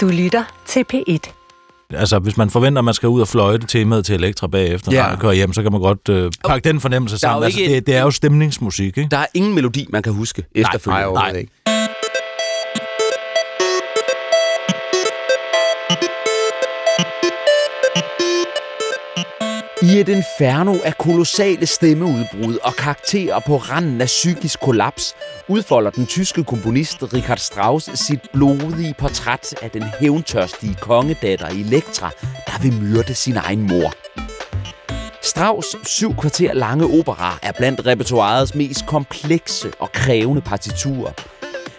Du lytter til P1. Altså, hvis man forventer, at man skal ud og fløjte temaet til Elektra bagefter, Ja. når man kører hjem, så kan man godt øh, pakke den fornemmelse er sammen. Altså, ikke det, det er jo stemningsmusik, ikke? Der er ingen melodi, man kan huske efterfølgende. Nej, overhovedet ikke. I et inferno af kolossale stemmeudbrud og karakterer på randen af psykisk kollaps, udfolder den tyske komponist Richard Strauss sit blodige portræt af den hævntørstige kongedatter Elektra, der vil myrde sin egen mor. Strauss syv kvarter lange opera er blandt repertoirets mest komplekse og krævende partiturer.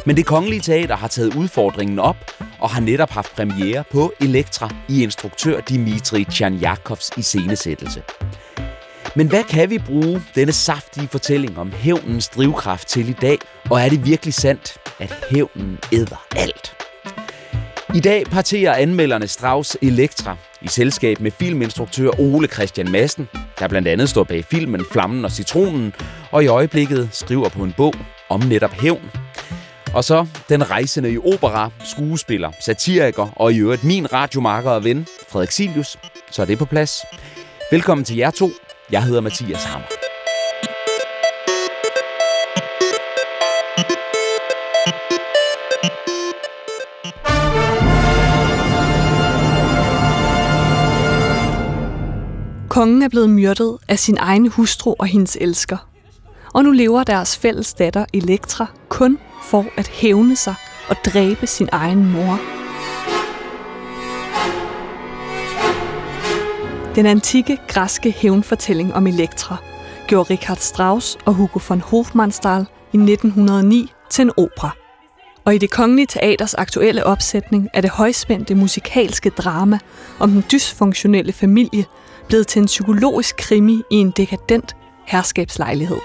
Men det kongelige teater har taget udfordringen op og har netop haft premiere på Elektra i instruktør Dimitri Tjernjakovs iscenesættelse. Men hvad kan vi bruge denne saftige fortælling om hævnens drivkraft til i dag? Og er det virkelig sandt, at hævnen æder alt? I dag parterer anmelderne Strauss Elektra i selskab med filminstruktør Ole Christian Madsen, der blandt andet står bag filmen Flammen og Citronen, og i øjeblikket skriver på en bog om netop hævn. Og så den rejsende i opera, skuespiller, satiriker og i øvrigt min radiomarker og ven, Frederik Silius. Så er det på plads. Velkommen til jer to. Jeg hedder Mathias Hammer. Kongen er blevet myrdet af sin egen hustru og hendes elsker. Og nu lever deres fælles datter Elektra kun for at hævne sig og dræbe sin egen mor. Den antikke græske hævnfortælling om Elektra gjorde Richard Strauss og Hugo von Hofmannsthal i 1909 til en opera. Og i det kongelige teaters aktuelle opsætning er det højspændte musikalske drama om den dysfunktionelle familie blevet til en psykologisk krimi i en dekadent herskabslejlighed.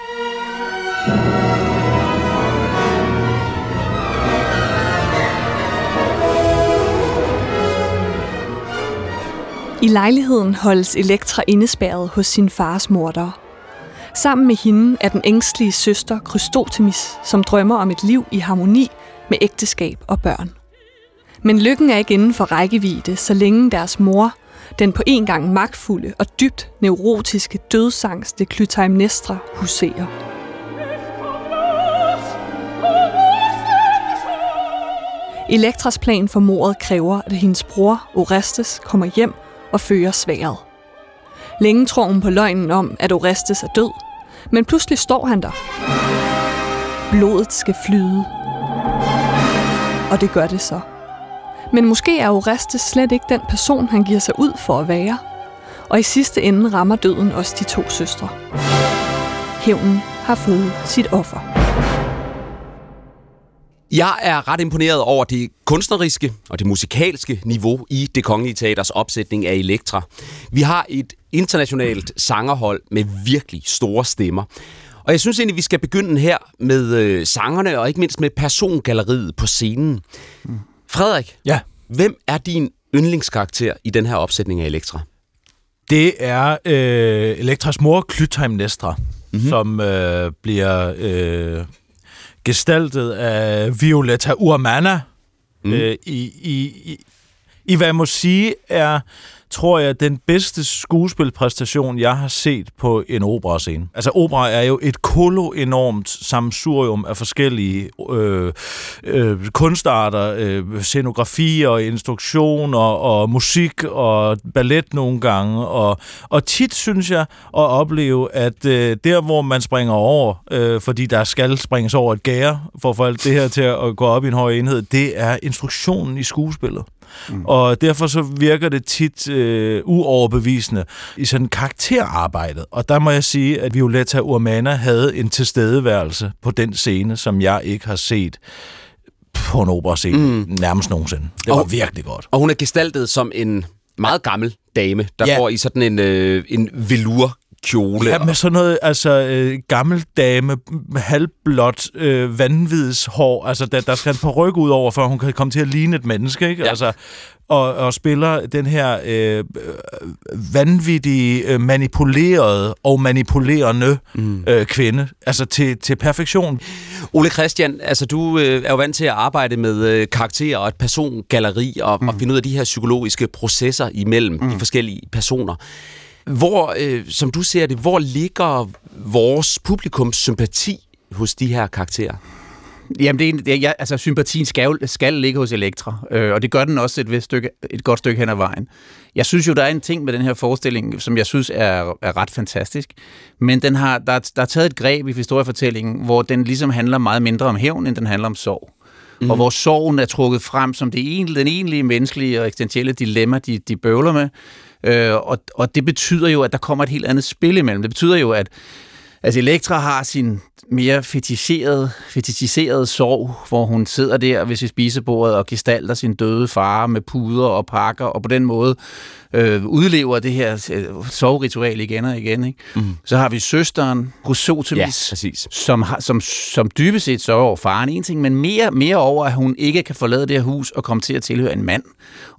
I lejligheden holdes Elektra indespærret hos sin fars mordere. Sammen med hende er den ængstlige søster Krystotemis, som drømmer om et liv i harmoni med ægteskab og børn. Men lykken er ikke inden for rækkevidde, så længe deres mor, den på en gang magtfulde og dybt neurotiske dødsangste Clytemnestra huserer. Elektras plan for mordet kræver, at hendes bror Orestes kommer hjem og fører sværet. Længe tror hun på løgnen om, at Orestes er død, men pludselig står han der. Blodet skal flyde. Og det gør det så. Men måske er Orestes slet ikke den person, han giver sig ud for at være. Og i sidste ende rammer døden også de to søstre. Hævnen har fået sit offer. Jeg er ret imponeret over det kunstneriske og det musikalske niveau i det kongelige teaters opsætning af Elektra. Vi har et internationalt sangerhold med virkelig store stemmer. Og jeg synes egentlig, vi skal begynde her med øh, sangerne og ikke mindst med persongalleriet på scenen. Frederik, Ja. hvem er din yndlingskarakter i den her opsætning af Elektra? Det er øh, Elektras mor, Clytemnestra, mm-hmm. som øh, bliver øh, gestaltet af Violetta Urmana mm. øh, i, i, i, i, hvad jeg må sige er, tror jeg, den bedste skuespilpræstation, jeg har set på en operascene. Altså, opera er jo et kolo-enormt sammensurium af forskellige øh, øh, kunstarter, øh, scenografier, instruktioner og musik og ballet nogle gange. Og, og tit synes jeg at opleve, at øh, der, hvor man springer over, øh, fordi der skal springes over et gære, for at få alt det her til at gå op i en høj enhed, det er instruktionen i skuespillet. Mm. Og derfor så virker det tit øh, uoverbevisende i sådan karakterarbejdet. Og der må jeg sige, at Violetta Urmana havde en tilstedeværelse på den scene, som jeg ikke har set på en operascene mm. nærmest nogensinde. Det var Og- virkelig godt. Og hun er gestaltet som en meget gammel dame, der Ja. går i sådan en, øh, en velour kjole. Ja, med sådan noget, altså, øh, gammeldame, halvblåt, øh, vanvidshår. Altså, der, der skal en par ryg ud over, for hun kan komme til at ligne et menneske, ikke? Ja. Altså, og, og spiller den her øh, vanvittige, øh, manipulerede og manipulerende mm. øh, kvinde. Altså til, til perfektion. Ole Christian, altså du øh, er jo vant til at arbejde med øh, karakterer og et persongalleri og, mm. og finde ud af de her psykologiske processer imellem mm. de forskellige personer. Hvor, øh, som du ser det, hvor ligger vores publikums sympati hos de her karakterer? Jamen, det er, det ja, altså, sympatien skal, skal ligge hos Elektra, øh, og det gør den også et, vist stykke, et godt stykke hen ad vejen. Jeg synes jo, der er en ting med den her forestilling, som jeg synes er, er ret fantastisk, men den har, der, der er taget et greb i historiefortællingen, hvor den ligesom handler meget mindre om hævn, end den handler om sorg. Mm. Og hvor sorgen er trukket frem som det egentlige, den egentlige menneskelige og eksistentielle dilemma, de, de bøvler med. Øh, og, og det betyder jo, at der kommer et helt andet spil imellem. Det betyder jo, at Altså Elektra har sin mere fetischerede, fetishiserede sorg, hvor hun sidder der ved sit spisebordet og gestalter sin døde far med puder og pakker, og på den måde øh, udlever det her øh, sovritual igen og igen. Ikke? Mm. Så har vi søsteren, Chrysotemis, Ja, præcis. som, har, som, som dybest set sørger over faren en ting, men mere, mere over, at hun ikke kan forlade det her hus og komme til at tilhøre en mand,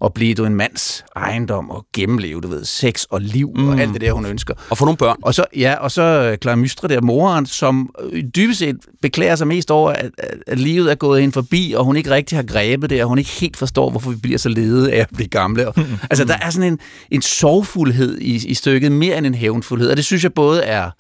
og blive du en mands ejendom og gennemleve, du ved, sex og liv mm. og alt det der, hun ønsker. Og få nogle børn. Og så, ja, og så Clara Mystre der, moren, som øh, dybest set beklager sig mest over, at, at, livet er gået hende forbi, og hun ikke rigtig har grebet det, og hun ikke helt forstår, hvorfor vi bliver så lede af at blive gamle. Og, altså, der er sådan en, en sorgfuldhed i, i stykket, mere end en hævnfuldhed, og det synes jeg både er,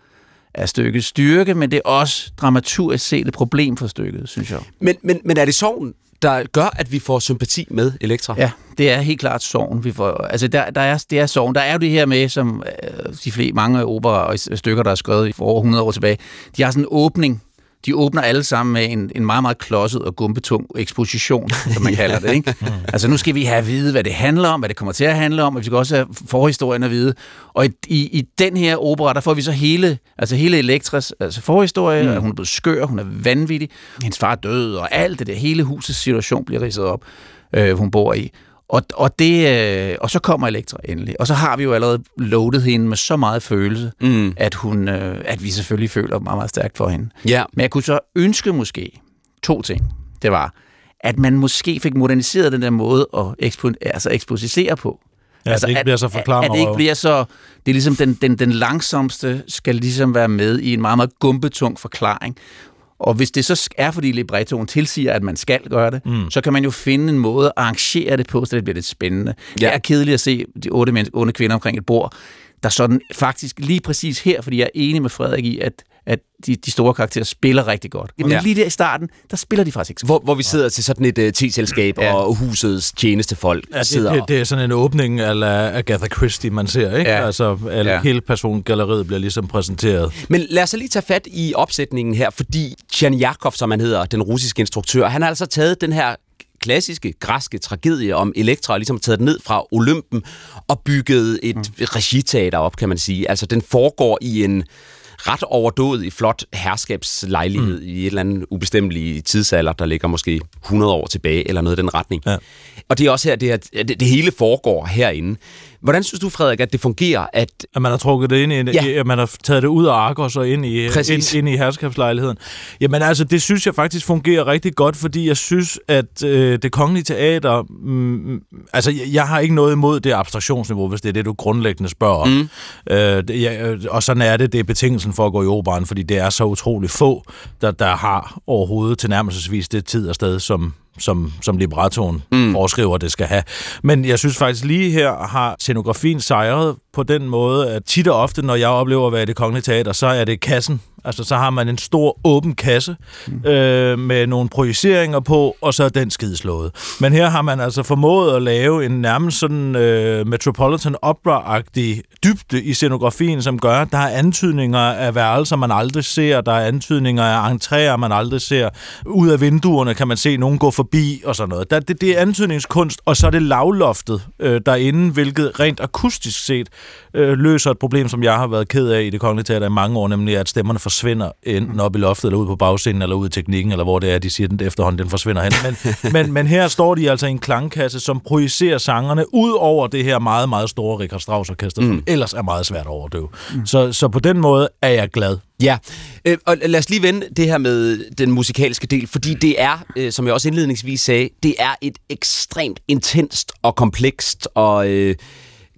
er stykkets styrke, men det er også dramaturgisk set et problem for stykket, synes jeg. Men, men, men er det sorgen, der gør, at vi får sympati med Elektra? Ja, det er helt klart sorgen, vi får. Altså, der, der er, det er sorgen. Der er jo det her med, som øh, de flere, mange opera og stykker, der er skrevet for over 100 år tilbage, de har sådan en åbning, de åbner alle sammen med en, en meget, meget klodset og gumpetung eksposition, som man kalder det. Ikke? altså nu skal vi have at vide, hvad det handler om, hvad det kommer til at handle om, og vi skal også have forhistorien at vide. Og i, i, i den her opera, der får vi så hele, altså hele Elektras altså forhistorie, mm. hun er blevet skør, hun er vanvittig, hendes far er død, og alt det der, hele husets situation bliver ridset op, øh, hun bor i. Og, og, det, øh, og så kommer Elektra endelig. Og så har vi jo allerede loadet hende med så meget følelse, mm. at, hun, øh, at vi selvfølgelig føler meget, meget stærkt for hende. Ja. Men jeg kunne så ønske måske to ting. Det var, at man måske fik moderniseret den der måde at expo, altså eksposere på. Ja, altså, det ikke at, bliver så forklaret. At det ikke bliver så... Det er ligesom den, den, den langsomste skal ligesom være med i en meget, meget gumpetung forklaring. Og hvis det så er, fordi librettoen tilsiger, at man skal gøre det, mm. så kan man jo finde en måde at arrangere det på, så det bliver lidt spændende. Ja. Det er kedeligt at se de otte, mænd, otte kvinder omkring et bord, der sådan faktisk lige præcis her, fordi jeg er enig med Frederik i, at at de, de store karakterer spiller rigtig godt. Men ja. lige der i starten, der spiller de faktisk ikke så hvor, hvor vi sidder til sådan et uh, te-selskab, ja. og husets tjenestefolk ja, sidder det, det, er sådan en åbning af Agatha Christie, man ser, ikke? Ja. Altså, alle, Ja. hele persongalleriet bliver ligesom præsenteret. Men lad os så lige tage fat i opsætningen her, fordi Jan Jakov, som han hedder, den russiske instruktør, han har altså taget den her klassiske græske tragedie om Elektra, og ligesom taget den ned fra Olympen og bygget et mm. regiteater op, kan man sige. Altså, den foregår i en ret overdådig, flot herskabslejlighed mm. i et eller andet ubestemmelig tidsalder, der ligger måske 100 år tilbage, eller noget i den retning. Ja. Og det er også her, det, her, det, det hele foregår herinde. Hvordan synes du, Frederik, at det fungerer, at At man har trukket det ind i, Ja. ja. at man har taget det ud af Argos og ind i, Præcis. ind, ind i herskabslejligheden. Jamen altså, det synes jeg faktisk fungerer rigtig godt, fordi jeg synes, at øh, det kongelige teater... Mm, altså, jeg, jeg har ikke noget imod det abstraktionsniveau, hvis det er det, du grundlæggende spørger om. Mm. Øh, det, jeg, øh, og sådan er det, det er betingelsen for at gå i operan, fordi det er så utroligt få, der, der har overhovedet tilnærmelsesvis det tid og sted, som som, som librettoen mm. foreskriver, det skal have. Men jeg synes faktisk lige her har scenografien sejret på den måde, at tit og ofte, når jeg oplever at være i det kongelige teater, så er det kassen. Altså, så har man en stor åben kasse mm. øh, med nogle projiceringer på, og så er den skideslået. Men her har man altså formået at lave en nærmest sådan øh, Metropolitan Opera-agtig dybde i scenografien, som gør, at der er antydninger af værelser, man aldrig ser, der er antydninger af entréer, man aldrig ser. Ud af vinduerne kan man se nogen gå forbi og sådan noget. Der, det, det er antydningskunst, og så er det lavloftet øh, derinde, hvilket rent akustisk set øh, løser et problem, som jeg har været ked af i det kongelige teater i mange år, nemlig at stemmerne forsvinder enten op i loftet, eller ud på bagscenen, eller ud i teknikken, eller hvor det er, de siger, den efterhånden den forsvinder hen. Men, men, men her står de altså i en klangkasse, som projicerer sangerne ud over det her meget, meget store Richard Strauss orkester, mm. som ellers er meget svært at overdøve. Mm. Så, så på den måde er jeg glad. Ja, øh, og lad os lige vende det her med den musikalske del, fordi det er, øh, som jeg også indledningsvis sagde, det er et ekstremt intenst og komplekst og øh,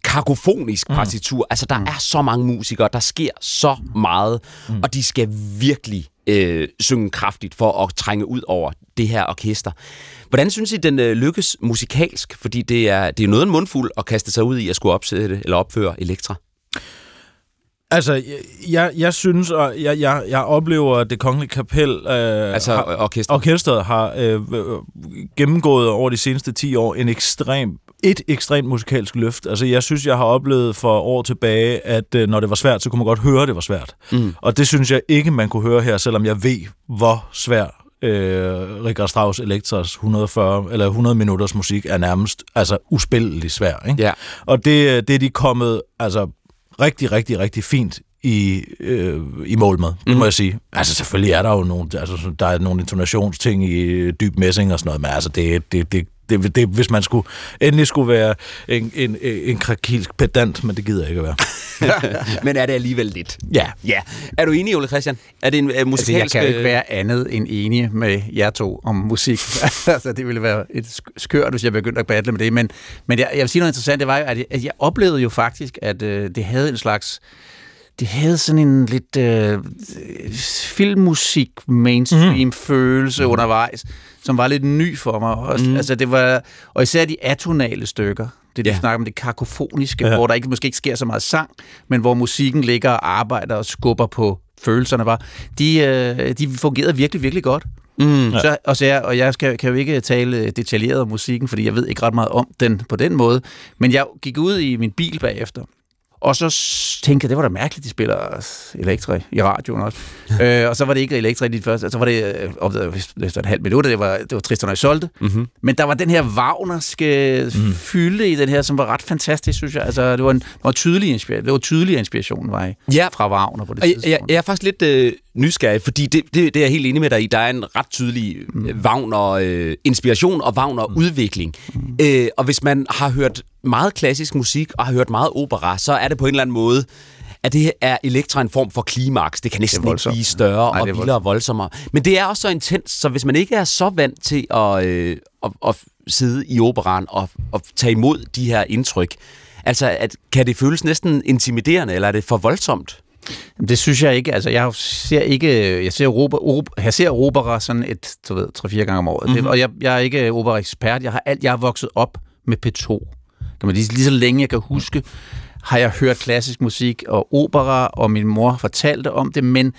kakofonisk mm. partitur. Altså, der mm. er så mange musikere, der sker så meget, mm. og de skal virkelig øh, synge kraftigt for at trænge ud over det her orkester. Hvordan synes I, den øh, lykkes musikalsk? Fordi det er, det er noget en mundfuld at kaste sig ud i at skulle opsætte eller opføre Elektra. Altså, jeg, jeg synes, og jeg, jeg, jeg oplever, at det kongelige kapel... Øh, altså har, orkestret. orkestret har øh, gennemgået over de seneste 10 år en ekstrem, et ekstremt musikalsk løft. Altså, jeg synes, jeg har oplevet for år tilbage, at øh, når det var svært, så kunne man godt høre, at det var svært. Mm. Og det synes jeg ikke, man kunne høre her, selvom jeg ved, hvor svært øh, Richard Strauss Elektras 140 eller 100 minutters musik er nærmest altså uspilleligt svær. Ikke? Ja. Og det, det er de kommet altså rigtig, rigtig, rigtig fint i, øh, i mål med, det mm. må jeg sige. Altså selvfølgelig er der jo nogle, altså, der er nogle intonationsting i dyb messing og sådan noget, men altså det, det, det, det, det, hvis man skulle endelig skulle være en, en, en krakilsk pedant, men det gider jeg ikke at være. men er det alligevel lidt? Ja. ja. Er du enig, Ole Christian? Er det en uh, musikalsk... Altså, jeg kan jo ikke være andet end enig med jer to om musik. altså, det ville være et skørt, hvis jeg begyndte at battle med det. Men, men jeg, jeg vil sige noget interessant, det var jo, at jeg, at jeg oplevede jo faktisk, at øh, det havde en slags det havde sådan en lidt øh, filmmusik mainstream mm. følelse mm. undervejs, som var lidt ny for mig også. Mm. Altså det var og især de atonale stykker. Det du ja. snakker om det kakofoniske, ja. hvor der ikke måske ikke sker så meget sang, men hvor musikken ligger og arbejder og skubber på følelserne var. De øh, de fungerede virkelig virkelig godt. Mm. Så, og, så jeg, og jeg skal, kan jo ikke tale detaljeret om musikken, fordi jeg ved ikke ret meget om den på den måde. Men jeg gik ud i min bil bagefter, og så tænkte jeg, det var da mærkeligt, de spiller Elektra i radioen også. øh, og så var det ikke Elektra i de første, så var det øh, efter et halvt minut, det var, det var Tristan og Isolde. Mm-hmm. Men der var den her Wagnerske mm. fylde i den her, som var ret fantastisk, synes jeg. Altså, det var en det var tydelig inspiration, det var tydelig inspiration var ja. fra Wagner på det tidspunkt. Jeg, jeg er faktisk lidt øh, nysgerrig, fordi det, det, det er jeg helt enig med dig i. Der er en ret tydelig mm. Wagner-inspiration øh, og Wagner-udvikling. Mm. Øh, og hvis man har hørt meget klassisk musik og har hørt meget opera, så er det på en eller anden måde, at det er Elektra en form for klimaks. Det kan næsten det ikke blive større Nej, og vildere og voldsommere. Men det er også så intens, så hvis man ikke er så vant til at, øh, at, at sidde i operan og, og tage imod de her indtryk, altså at, kan det føles næsten intimiderende, eller er det for voldsomt? Det synes jeg ikke. Altså, jeg ser ikke... Jeg ser, opera, jeg ser opera sådan et, du ved, tre-fire gange om året. Mm-hmm. Det, og jeg, jeg er ikke opera-ekspert. Jeg har alt, jeg har vokset op med P2 kan man lige, lige så længe jeg kan huske, har jeg hørt klassisk musik og opera, og min mor fortalte om det, men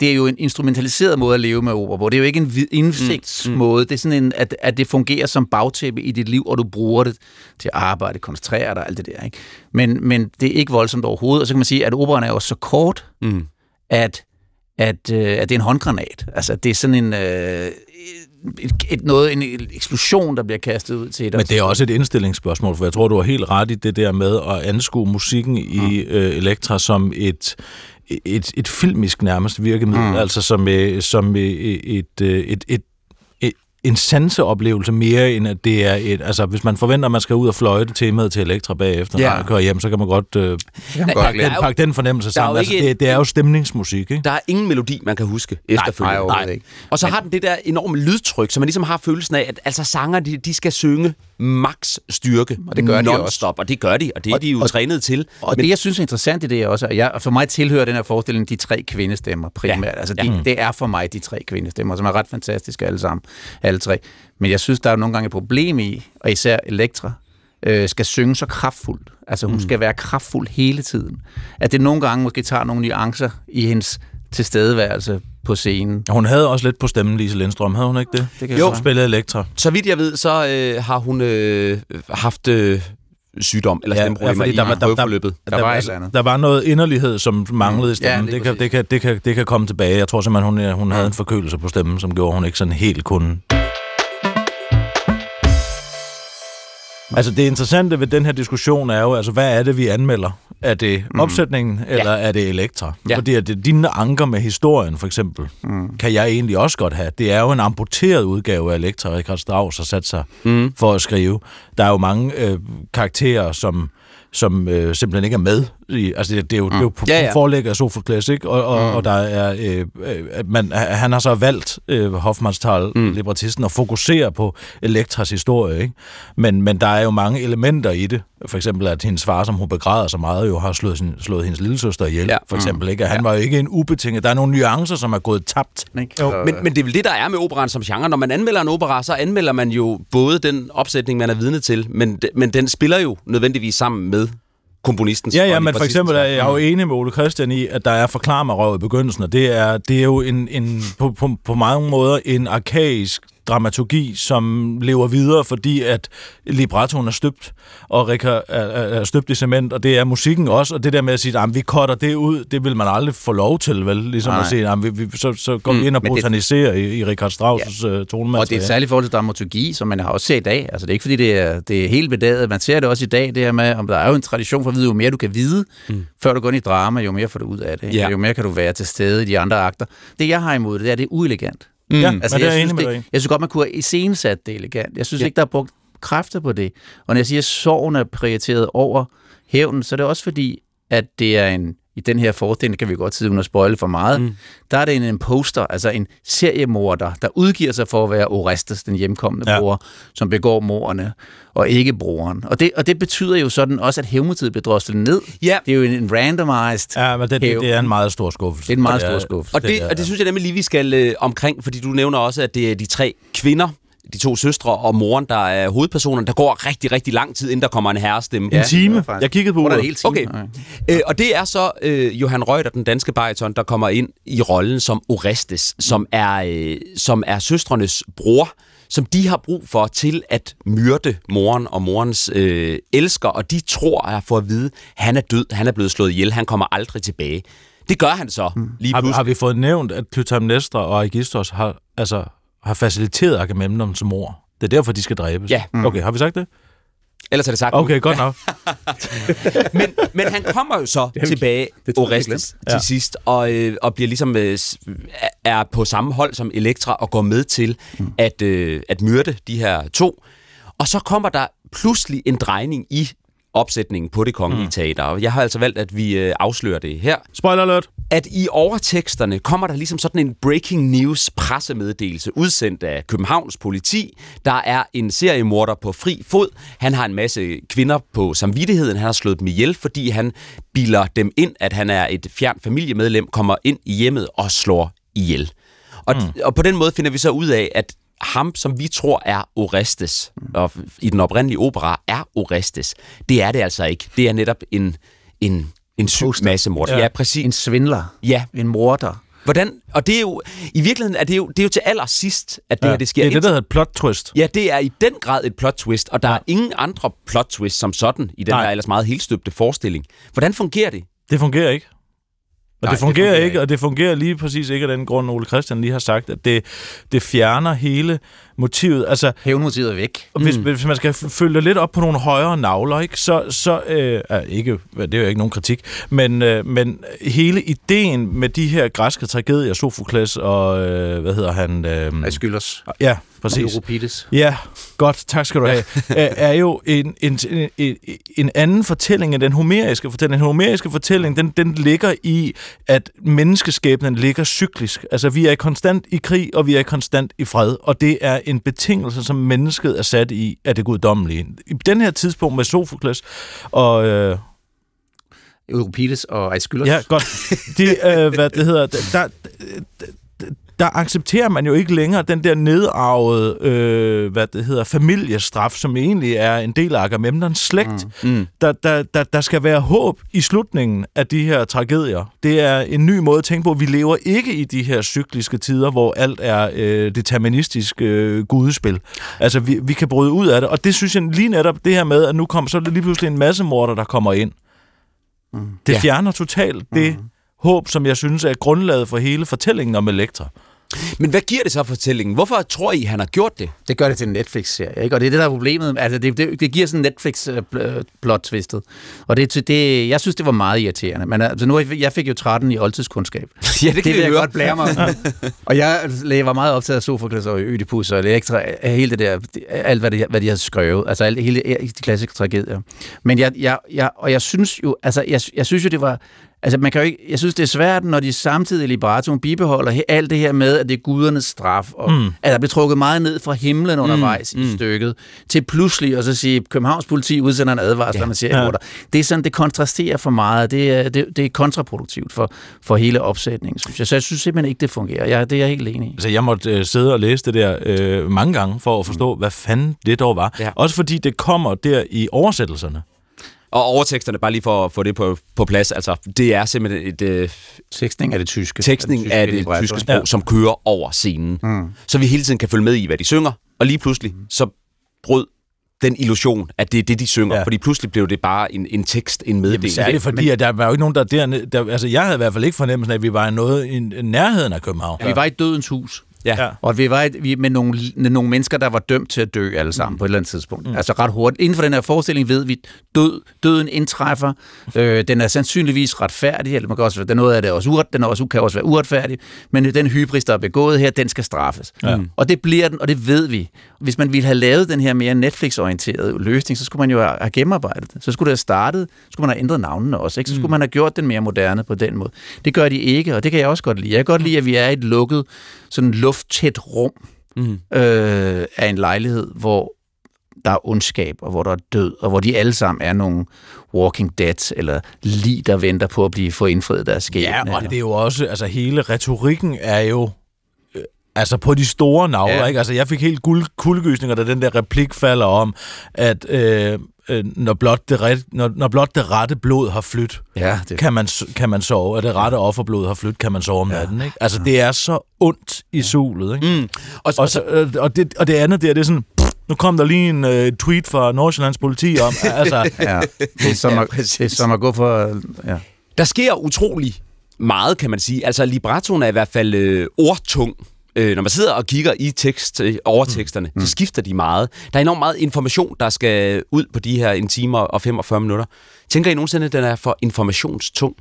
det er jo en instrumentaliseret måde at leve med opera på. Det er jo ikke en indsigtsmåde. Mm, mm. Det er sådan en, at, at det fungerer som bagtæppe i dit liv, og du bruger det til at arbejde, koncentrere dig og alt det der. Ikke? Men, men det er ikke voldsomt overhovedet. Og så kan man sige, at operan er jo så kort, mm. at, at, øh, at det er en håndgranat. Altså, det er sådan en... Øh, et, et noget, en eksplosion, der bliver kastet ud til et. Men det er også et indstillingsspørgsmål, for jeg tror, du har helt ret i det der med at anskue musikken i øh, Elektra som et, et, et filmisk nærmest virkemiddel, mm. altså som, øh, som et, et, et, et en sanseoplevelse mere, end at det er et... Altså, hvis man forventer, at man skal ud og fløjte temaet til Elektra bagefter, ja. når man kører hjem, så kan man godt, øh, kan pakke, den, pakke den fornemmelse sammen. Altså, det, det er jo stemningsmusik, ikke? Der er ingen melodi, man kan huske efterfølgende. Nej, nej, nej. Og så har den det der enorme lydtryk, så man ligesom har følelsen af, at altså, sanger, de, de skal synge max styrke og det gør de også. og det gør de, og det er og, de jo og, trænet til. Og Men, det, jeg synes er interessant i det er også, at jeg, for mig tilhører den her forestilling de tre kvindestemmer primært. Ja. Altså, de, ja. det er for mig de tre kvindestemmer, som er ret fantastiske alle sammen, alle tre. Men jeg synes, der er nogle gange et problem i, og især Elektra, øh, skal synge så kraftfuldt. Altså hun mm. skal være kraftfuld hele tiden. At det nogle gange måske tager nogle nuancer i hendes tilstedeværelse på scenen. Hun havde også lidt på stemmen, Lise Lindstrøm, havde hun ikke det? det kan jo, spillede Elektra. Så vidt jeg ved, så øh, har hun øh, haft øh, sygdom eller stemmeproblemer ja, ja, der, i prøveforløbet. Der, der, der, var, altså, der var noget inderlighed, som manglede i stemmen. Ja, det, kan, det, kan, det, kan, det kan komme tilbage. Jeg tror simpelthen, hun, hun havde en forkølelse på stemmen, som gjorde, hun ikke sådan helt kunne Altså det interessante ved den her diskussion er jo, altså hvad er det, vi anmelder er det mm. opsætningen, eller ja. er det Elektra? Ja. Fordi at det, dine anker med historien, for eksempel, mm. kan jeg egentlig også godt have. Det er jo en amputeret udgave af Elektra, Richard Strauss har sat sig mm. for at skrive. Der er jo mange øh, karakterer, som som øh, simpelthen ikke er med. I, altså, det, det, er jo, mm. det er jo på Ja, ja. forlæg af Sofokles, ikke? Og, og, mm. og der er, øh, øh, man, han har så valgt, øh, Hoffmannsthal, mm. librettisten, at fokusere på Elektras historie, ikke? Men, men der er jo mange elementer i det. For eksempel, at hendes far, som hun begræder så meget, jo har slået, sin, slået hendes lille søster ihjel, Ja. ja. for eksempel, ikke? At han var jo ikke en ubetinget. Der er nogle nuancer, som er gået tabt. Ikke? Jo. Men, men det er vel det, der er med operan som genre. Når man anmelder en opera, så anmelder man jo både den opsætning, man er vidne til, men, men den spiller jo nødvendigvis sammen med komponistens. Ja, ja, men for eksempel er værk. jeg jo enig med Ole Christian i, at der er forklar mig røv i begyndelsen, og det er, det er jo en, en, på, på, på mange måder en arkaisk dramaturgi, som lever videre, fordi at librettoen er støbt, og Rika er, er, støbt i cement, og det er musikken også, og det der med at sige, at vi cutter det ud, det vil man aldrig få lov til, vel? Ligesom Nej. at sige, at vi, vi, så, så går vi ind og men det- botaniserer i, i Richard Strauss' ja. tonemateriale. Og det er særligt forhold til dramaturgi, som man har også set i dag. Altså, det er ikke, fordi det er, det er helt bedaget. Man ser det også i dag, det her med, om der er jo en tradition for at vide, jo mere du kan vide, mm. før du går ind i drama, jo mere får du ud af det. Ja. Jo mere kan du være til stede i de andre akter. Det, jeg har imod det, det er, det er uelegant. Ja, Altså, men det er jeg synes, det, jeg synes godt, man kunne have iscenesat det elegant. Jeg synes ja. ikke, der er brugt kræfter på det. Og når jeg siger, at sorgen er prioriteret over hævnen, så er det også fordi, at det er en, i den her forestilling, kan vi godt sidde uden at spoile for meget, mm. der er det en imposter, altså en seriemorder, der udgiver sig for at være Orestes, den hjemkommende Ja. bror, som begår morderne, og ikke broren. Og det, og det betyder jo sådan også, at hævnmotivet bliver droslet ned. Ja. Det er jo en, en randomized Ja, men det, det, det er en meget stor skuffelse. Det er en meget Og stor skuffelse. Og det, er- og det synes jeg nemlig lige, vi skal øh, omkring, fordi du nævner også, at det er de tre kvinder, de to søstre og moren, der er hovedpersonerne. Der går rigtig, rigtig lang tid, inden der kommer en herrestemme. En Ja, time. det var faktisk- Jeg kiggede på uret. det hele time. Okay. Øh, og det er så øh, Johan Reuter, den danske bariton, der kommer ind i rollen som Orestes, som er, øh, som er søstrenes bror, som de har brug for til at myrde moren og morens øh, elsker, og de tror at få at vide, at han er død, han er blevet slået ihjel, han kommer aldrig tilbage. Det gør han så lige Har, pludselig. har vi fået nævnt, at Clytemnestra og Aegisthos har, altså, har faciliteret Agamemnons mor? Det er derfor, de skal dræbes? Ja. Okay, har vi sagt det? Ellers er det sagt. Okay, godt nok. men, men han kommer jo så tilbage, det Orestes, til Ja. sidst, og, øh, og bliver ligesom øh, er på samme hold som Elektra og går med til Mm. at, øh, at myrde de her to. Og så kommer der pludselig en drejning i opsætningen på det kongelige mm. teater. Jeg har altså valgt, at vi øh, afslører det her. Spoiler alert. At i overteksterne kommer der ligesom sådan en breaking news pressemeddelelse udsendt af Københavns politi. Der er en seriemorder på fri fod. Han har en masse kvinder på samvittigheden. Han har slået dem ihjel, fordi han bilder dem ind, at han er et fjern familiemedlem, kommer ind i hjemmet og slår ihjel. Og, mm. og på den måde finder vi så ud af, at ham, som vi tror er Orestes, og i den oprindelige opera er Orestes, det er det altså ikke. Det er netop en, en, en syg massemord. Ja. ja, præcis. En svindler. Ja. En morder. Hvordan, og det er jo, i virkeligheden er det jo, det er jo til allersidst, at det ja, her det sker. Det er det, der hedder et plot twist. Ja, det er i den grad et plot twist, og der ja. er ingen andre plot twist som sådan i den Nej. her ellers meget helstøbte forestilling. Hvordan fungerer det? Det fungerer ikke. Og Nej, det, det fungerer fungerer ikke, ikke. og det fungerer lige præcis ikke af den grund, Ole Christian lige har sagt, at det, det fjerner hele motivet. Altså, Hævnmotivet er væk. Og hvis, mm. hvis man skal følge lidt op på nogle højere navler, ikke, så, så øh, er ikke, det er jo ikke nogen kritik, men, øh, men hele ideen med de her græske tragedier, Sofokles og, øh, hvad hedder han? Øh, Jeg skyldes. ja, præcis. Euripides. Ja, godt, tak skal du have. er, er jo en, en, en, en anden fortælling end den homeriske fortælling. Den homeriske fortælling, den, den ligger i, at menneskeskæbnen ligger cyklisk. Altså, vi er konstant i krig, og vi er konstant i fred, og det er en betingelse, som mennesket er sat i af det guddommelige. I den her tidspunkt med Sofokles og... Øh, Euripides og Aeschylus. Ja, godt. De, øh, hvad det hedder, der, der, der accepterer man jo ikke længere den der nedarvede, øh, hvad det hedder, familiestraf, som egentlig er en del af Agamemnons slægt. Mm. Mm. Der, der, der, der skal være håb i slutningen af de her tragedier. Det er en ny måde at tænke på. Vi lever ikke i de her cykliske tider, hvor alt er øh, deterministisk øh, gudespil. Altså, vi, vi kan bryde ud af det. Og det synes jeg lige netop det her med, at nu kommer så er det lige pludselig en masse morder, der kommer ind. Mm. Det Ja. fjerner totalt det håb, som jeg synes er grundlaget for hele fortællingen om Elektra. Men hvad giver det så fortællingen? Hvorfor tror I, han har gjort det? Det gør det til en Netflix-serie, ikke? Og det er det, der er problemet. Altså, det, det, det giver sådan en Netflix-plot-twistet. Og det, det, jeg synes, det var meget irriterende. Men altså, nu, jeg fik jo 13 i oldtidskundskab. ja, det kan det jeg godt blære mig og jeg, jeg var meget optaget af Sofokles og Ødipus og Elektra, hele det der, alt hvad de, hvad de havde skrevet, altså alt, hele de klassiske tragedier. Men jeg, jeg, jeg, og jeg synes jo, altså jeg, jeg synes jo, det var, Altså, man kan jo ikke, jeg synes, det er svært, når de samtidig i librettoen bibeholder alt det her med, at det er gudernes straf, og mm. at der bliver trukket meget ned fra himlen undervejs mm. i stykket, til pludselig at så sige, Københavns politi udsender en advarsel, ja. man siger, ja. det er sådan, det kontrasterer for meget, det er, det, det er kontraproduktivt for, for hele opsætningen, synes jeg. Så jeg synes simpelthen ikke, det fungerer. Jeg, det er jeg helt enig i. Altså, jeg måtte øh, sidde og læse det der øh, mange gange, for at forstå, mm. hvad fanden det dog var. Ja. Også fordi det kommer der i oversættelserne. Og overteksterne, bare lige for at få det på, på plads, altså, det er simpelthen et... Øh, tekstning af det tyske. Tekstning af det, tyske, af det tyske sprog, ja. som kører over scenen. Mm. Så vi hele tiden kan følge med i, hvad de synger, og lige pludselig, mm. så brød den illusion, at det er det, de synger. Ja. Fordi pludselig blev det bare en, en tekst, en meddeling. Jamen, er det fordi, at der var jo ikke nogen, der der, der... Altså, jeg havde i hvert fald ikke fornemmelsen af, at vi var i noget i nærheden af København. Ja. Vi var i dødens hus. Ja. ja. Og vi var et, vi, med nogle, nogle mennesker, der var dømt til at dø alle sammen mm. på et eller andet tidspunkt. Mm. Altså ret hurtigt. Inden for den her forestilling ved vi, død, døden indtræffer. Øh, den er sandsynligvis retfærdig, eller man kan også, den, noget af det også uret, den er også, kan også være uretfærdig, men den hybris, der er begået her, den skal straffes. Ja. Mm. Og det bliver den, og det ved vi. Hvis man ville have lavet den her mere Netflix-orienterede løsning, så skulle man jo have gennemarbejdet det. Så skulle det have startet, så skulle man have ændret navnene også. Ikke? Så skulle mm. man have gjort den mere moderne på den måde. Det gør de ikke, og det kan jeg også godt lide. Jeg kan godt lide, at vi er et lukket, sådan lufttæt rum mm. øh, af en lejlighed, hvor der er ondskab, og hvor der er død, og hvor de alle sammen er nogle walking dead, eller lige der venter på at blive få indfriet deres skæbne. Ja, og det er jo også, altså hele retorikken er jo Altså på de store navler, ja. ikke? Altså jeg fik helt guld, kuldegysninger, da den der replik falder om, at øh, øh, når, blot det ret, når, når blot det rette blod har flyttet, ja, det... kan, man, kan man sove, og det rette offerblod har flyttet, kan man sove om ja. natten. Ikke? Altså det er så ondt i solet. Ikke? Mm. Og, og, så, øh, og, det, og det andet der, det er sådan... Nu kom der lige en uh, tweet fra Nordsjællands politi om, altså... ja, det er som, at, det er som at gå for... Ja. Der sker utrolig meget, kan man sige. Altså, librettoen er i hvert fald øh, ordtung øh, når man sidder og kigger i tekst, øh, overteksterne, mm. så skifter de meget. Der er enormt meget information, der skal ud på de her en time og 45 minutter. Tænker I nogensinde, at den er for informationstung?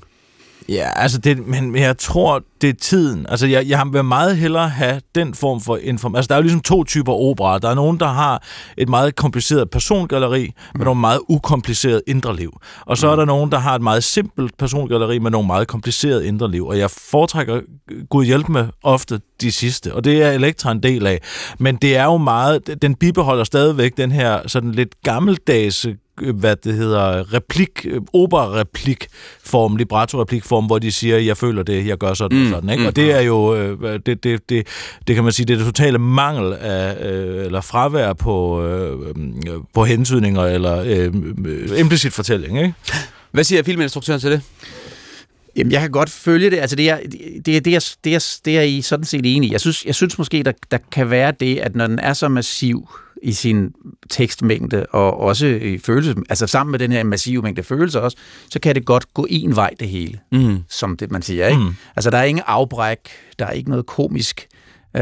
Ja, altså det, men jeg tror, det er tiden. Altså jeg, jeg vil meget hellere have den form for information. Altså der er jo ligesom to typer opera. Der er nogen, der har et meget kompliceret persongalleri mm. nogle meget ukompliceret indre liv. Og så mm. er der nogen, der har et meget simpelt persongalleri med nogle meget kompliceret indre liv. Og jeg foretrækker, Gud hjælp med, ofte de sidste. Og det er Elektra en del af. Men det er jo meget, den bibeholder stadigvæk den her sådan lidt gammeldags hvad det hedder, replik, opera-replik-form, libretto-replik-form, hvor de siger, jeg føler det, jeg gør sådan mm, og sådan. Ikke? Mm, og det er jo, øh, det, det, det, det kan man sige, det er det totale mangel af, øh, eller fravær på, øh, på hensydninger, eller øh, implicit fortælling. Ikke? Hvad siger filminstruktøren til det? Jamen, jeg kan godt følge det. Altså, det er, det er, det er, det er, det er I sådan set enig i. Jeg synes, jeg synes måske, der, der kan være det, at når den er så massiv, i sin tekstmængde og også i følelse, altså sammen med den her massive mængde følelser også, så kan det godt gå en vej det hele, mm. som det man siger. Ikke? Mm. Altså der er ingen afbræk, der er ikke noget komisk uh,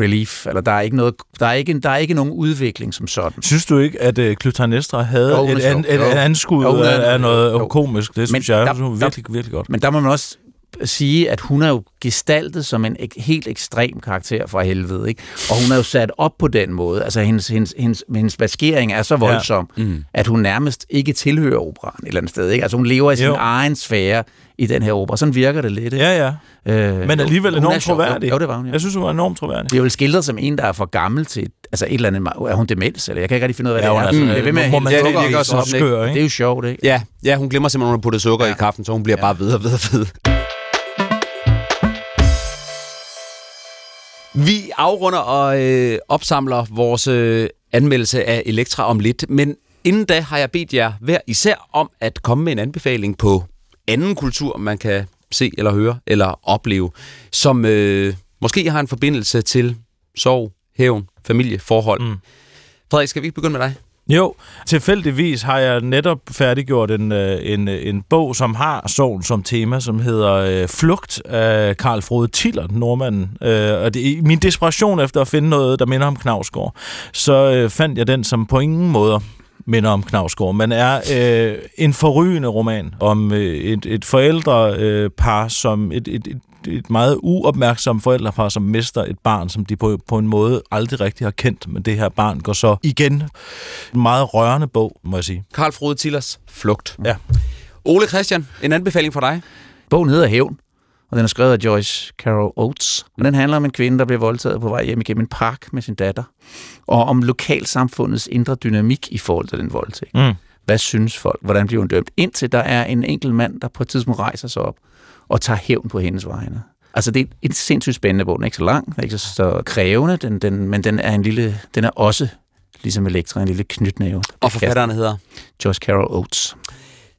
relief, eller der er ikke noget, der er ikke, der er ikke nogen udvikling som sådan. Synes du ikke, at uh, Clytemnestra havde jo, et, an, et, et anskud jo, af, af noget jo. komisk? Det synes men jeg der, virkelig, virkelig godt. Men der må man også sige, at hun er jo gestaltet som en ek- helt ekstrem karakter fra helvede, ikke? Og hun er jo sat op på den måde. Altså, hendes, hendes, hendes, hendes maskering er så voldsom, ja. mm. at hun nærmest ikke tilhører operan et eller andet sted, ikke? Altså, hun lever i sin jo. egen sfære i den her opera. Sådan virker det lidt, ikke? Ja, ja. Øh, Men alligevel enormt troværdig. Jo, det var hun, ja. Jeg synes, hun var enormt troværdig. Det er jo skildret som en, der er for gammel til altså et eller andet... Er hun demens, eller jeg kan ikke rigtig finde ud af, hvad ja, det er. Altså, mm. det er ved med, må man det, det, det, også skør, ikke? det er jo sjovt, ikke? Ja, ja hun glemmer simpelthen, at hun har puttet sukker ja. i kaffen, så hun bliver ja. bare ved og ved og ved. Vi afrunder og øh, opsamler vores øh, anmeldelse af Elektra om lidt, men inden da har jeg bedt jer hver især om at komme med en anbefaling på anden kultur, man kan se eller høre eller opleve, som øh, måske har en forbindelse til sorg, hævn, familieforhold. Mm. Frederik, skal vi ikke begynde med dig? Jo, tilfældigvis har jeg netop færdiggjort en, øh, en, øh, en bog, som har sorgen som tema, som hedder øh, Flugt af Karl Frode Tiller, nordmanden. Øh, og det, i min desperation efter at finde noget, der minder om Knavsgaard, så øh, fandt jeg den, som på ingen måde minder om Knavsgaard, men er øh, en forrygende roman om øh, et, et forældrepar, øh, par, som et, et, et et meget uopmærksom forældrepar, som mister et barn, som de på, på en måde aldrig rigtig har kendt, men det her barn går så igen. En meget rørende bog, må jeg sige. Karl Frode Tillers Flugt. Ja. Ole Christian, en anbefaling fra dig? Bogen hedder Hævn, og den er skrevet af Joyce Carol Oates. Og den handler om en kvinde, der bliver voldtaget på vej hjem igennem en park med sin datter, og om lokalsamfundets indre dynamik i forhold til den voldtægt. Mm. Hvad synes folk? Hvordan bliver hun dømt? Indtil der er en enkelt mand, der på et tidspunkt rejser sig op og tager hævn på hendes vegne. Altså, det er en sindssygt spændende bog. Den er ikke så lang, den er ikke så krævende, den, den, men den er, en lille, den er også, ligesom Elektra, en lille knytnæve. Og forfatteren hedder? Joyce Carol Oates.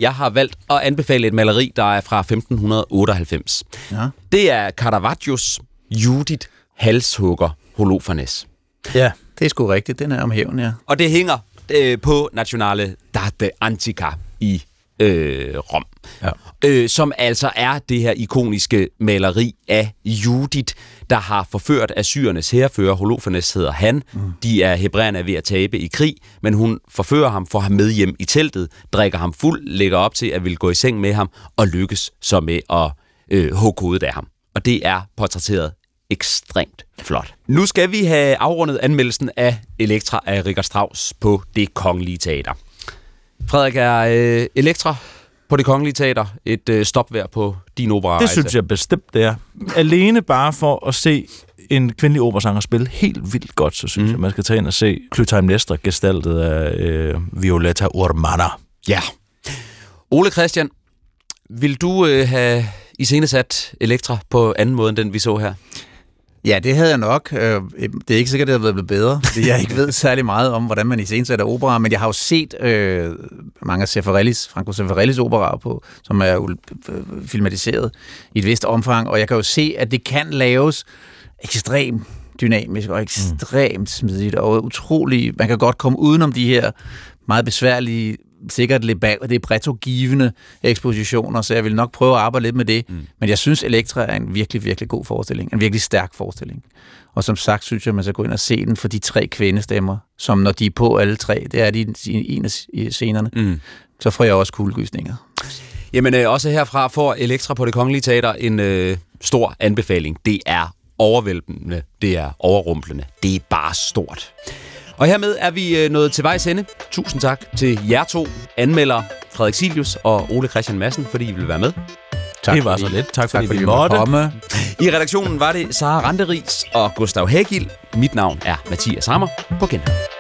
Jeg har valgt at anbefale et maleri, der er fra 1598. Ja. Det er Caravaggios Judith Halshugger Holofernes. Ja. Det er sgu rigtigt, den er om hævn, ja. Og det hænger øh, på Nationale d'Arte Antica i øh, Rom. Ja. Øh, som altså er det her ikoniske maleri af Judith, der har forført Assyrernes herrefører. Holofernes hedder han. Mm. De er hebræerne ved at tabe i krig, men hun forfører ham, får ham med hjem i teltet, drikker ham fuld, lægger op til at ville gå i seng med ham, og lykkes så med at øh, hugge hovedet af ham. Og det er portrætteret ekstremt flot. Nu skal vi have afrundet anmeldelsen af Elektra af Richard Strauss på Det Kongelige Teater. Frederik, er øh, Elektra på Det Kongelige Teater et øh, stopvær på din opera Det synes jeg bestemt, det er. Alene bare for at se en kvindelig operasanger spille helt vildt godt, så synes mm. jeg, man skal tage ind og se Clytheim gestaltet af øh, Violetta Urmana. Ja. Ole Christian, vil du øh, have iscenesat Elektra på anden måde end den, vi så her? Ja, det havde jeg nok. Øh, det er ikke sikkert, at det havde været bedre, fordi jeg ikke ved særlig meget om, hvordan man i sætter opera, men jeg har jo set øh, mange af Cefarellis, Franco Cefarellis operaer på, som er øh, filmatiseret i et vist omfang, og jeg kan jo se, at det kan laves ekstremt dynamisk og ekstremt smidigt og utrolig, man kan godt komme udenom de her meget besværlige sikkert libretto-givende ekspositioner, så jeg vil nok prøve at arbejde lidt med det. Mm. Men jeg synes, Elektra er en virkelig, virkelig god forestilling. En virkelig stærk forestilling. Og som sagt, synes jeg, man skal gå ind og se den for de tre kvindestemmer, som når de er på alle tre, det er de i en af scenerne, mm. så får jeg også kuldegysninger. Jamen øh, også herfra får Elektra på det Kongelige Teater en øh, stor anbefaling. Det er overvældende, det er overrumplende, det er bare stort. Og hermed er vi øh, nået til vejs ende. Tusind tak til jer to anmeldere, Frederik Silius og Ole Christian Madsen, fordi I ville være med. Tak det var så lidt. Tak, tak fordi, fordi vi måtte. Komme. I redaktionen var det Sara Randeris og Gustav Hagil. Mit navn er Mathias Hammer. På genhør.